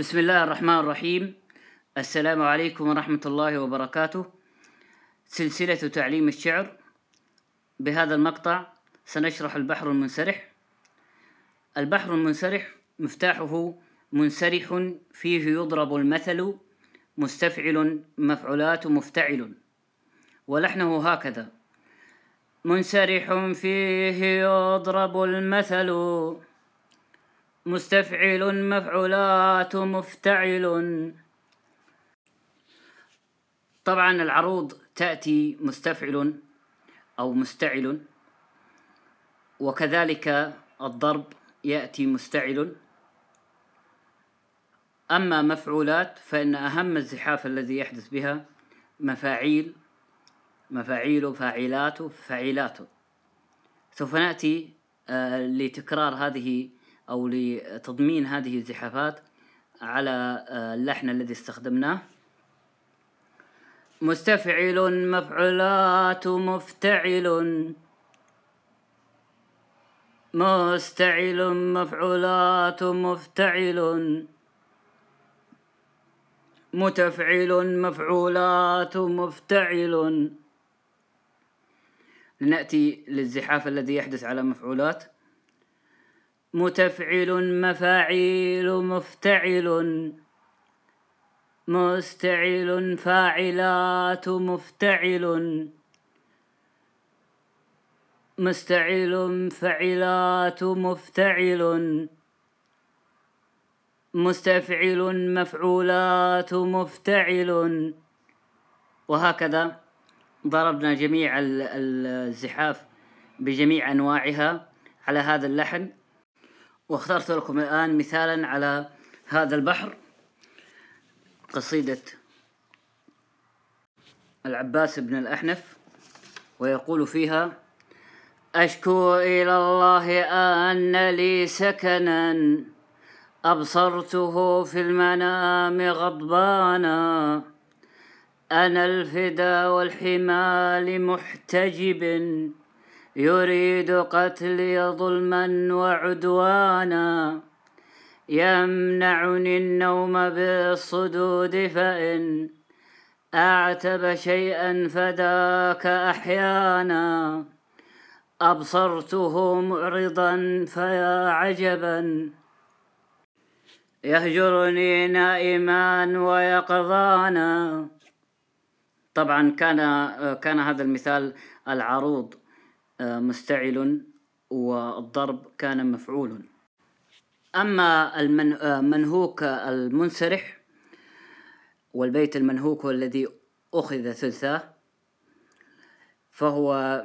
بسم الله الرحمن الرحيم السلام عليكم ورحمة الله وبركاته سلسلة تعليم الشعر بهذا المقطع سنشرح البحر المنسرح البحر المنسرح مفتاحه منسرح فيه يضرب المثل مستفعل مفعولات مفتعل ولحنه هكذا منسرح فيه يضرب المثل مستفعل مفعولات مفتعل. طبعا العروض تأتي مستفعل أو مستعل. وكذلك الضرب يأتي مستعل. أما مفعولات فإن أهم الزحاف الذي يحدث بها مفاعيل مفاعيل فاعلات فاعلات. سوف نأتي آه، لتكرار هذه أو لتضمين هذه الزحافات على آه، اللحن الذي استخدمناه. مستفعل مفعولات مفتعل. مستعل مفعولات مفتعل. متفعل مفعولات مفتعل. لنأتي للزحاف الذي يحدث على مفعولات. متفعل مفاعيل مفتعل. مستعل فاعلات مفتعل. مستعل فعلات مفتعل. مستفعل مفعولات مفتعل. وهكذا ضربنا جميع الزحاف بجميع أنواعها على هذا اللحن. واخترت لكم الآن مثالا على هذا البحر قصيدة العباس بن الأحنف ويقول فيها أشكو إلى الله أن لي سكنا أبصرته في المنام غضبانا. أنا الفدا والحمال محتجب يريد قتلي ظلما وعدوانا. يمنعني النوم بالصدود فإن أعتب شيئا فذاك أحيانا. أبصرته معرضا فيا عجبا. يهجرني نائما ويقظانا. طبعا كان كان هذا المثال العروض. مستعل والضرب كان مفعول. أما المنهوك المنسرح والبيت المنهوك هو الذي أخذ ثلثاه فهو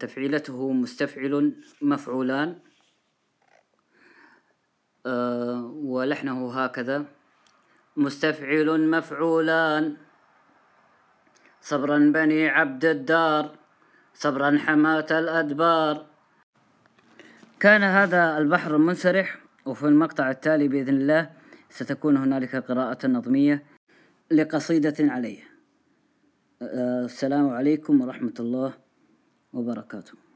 تفعيلته مستفعل مفعولان. ولحنه هكذا مستفعل مفعولان. صبرا بني عبد الدار. صبرا حماة الأدبار. كان هذا البحر المنسرح وفي المقطع التالي بإذن الله ستكون هنالك قراءة نظمية لقصيدة عليه. السلام عليكم ورحمة الله وبركاته.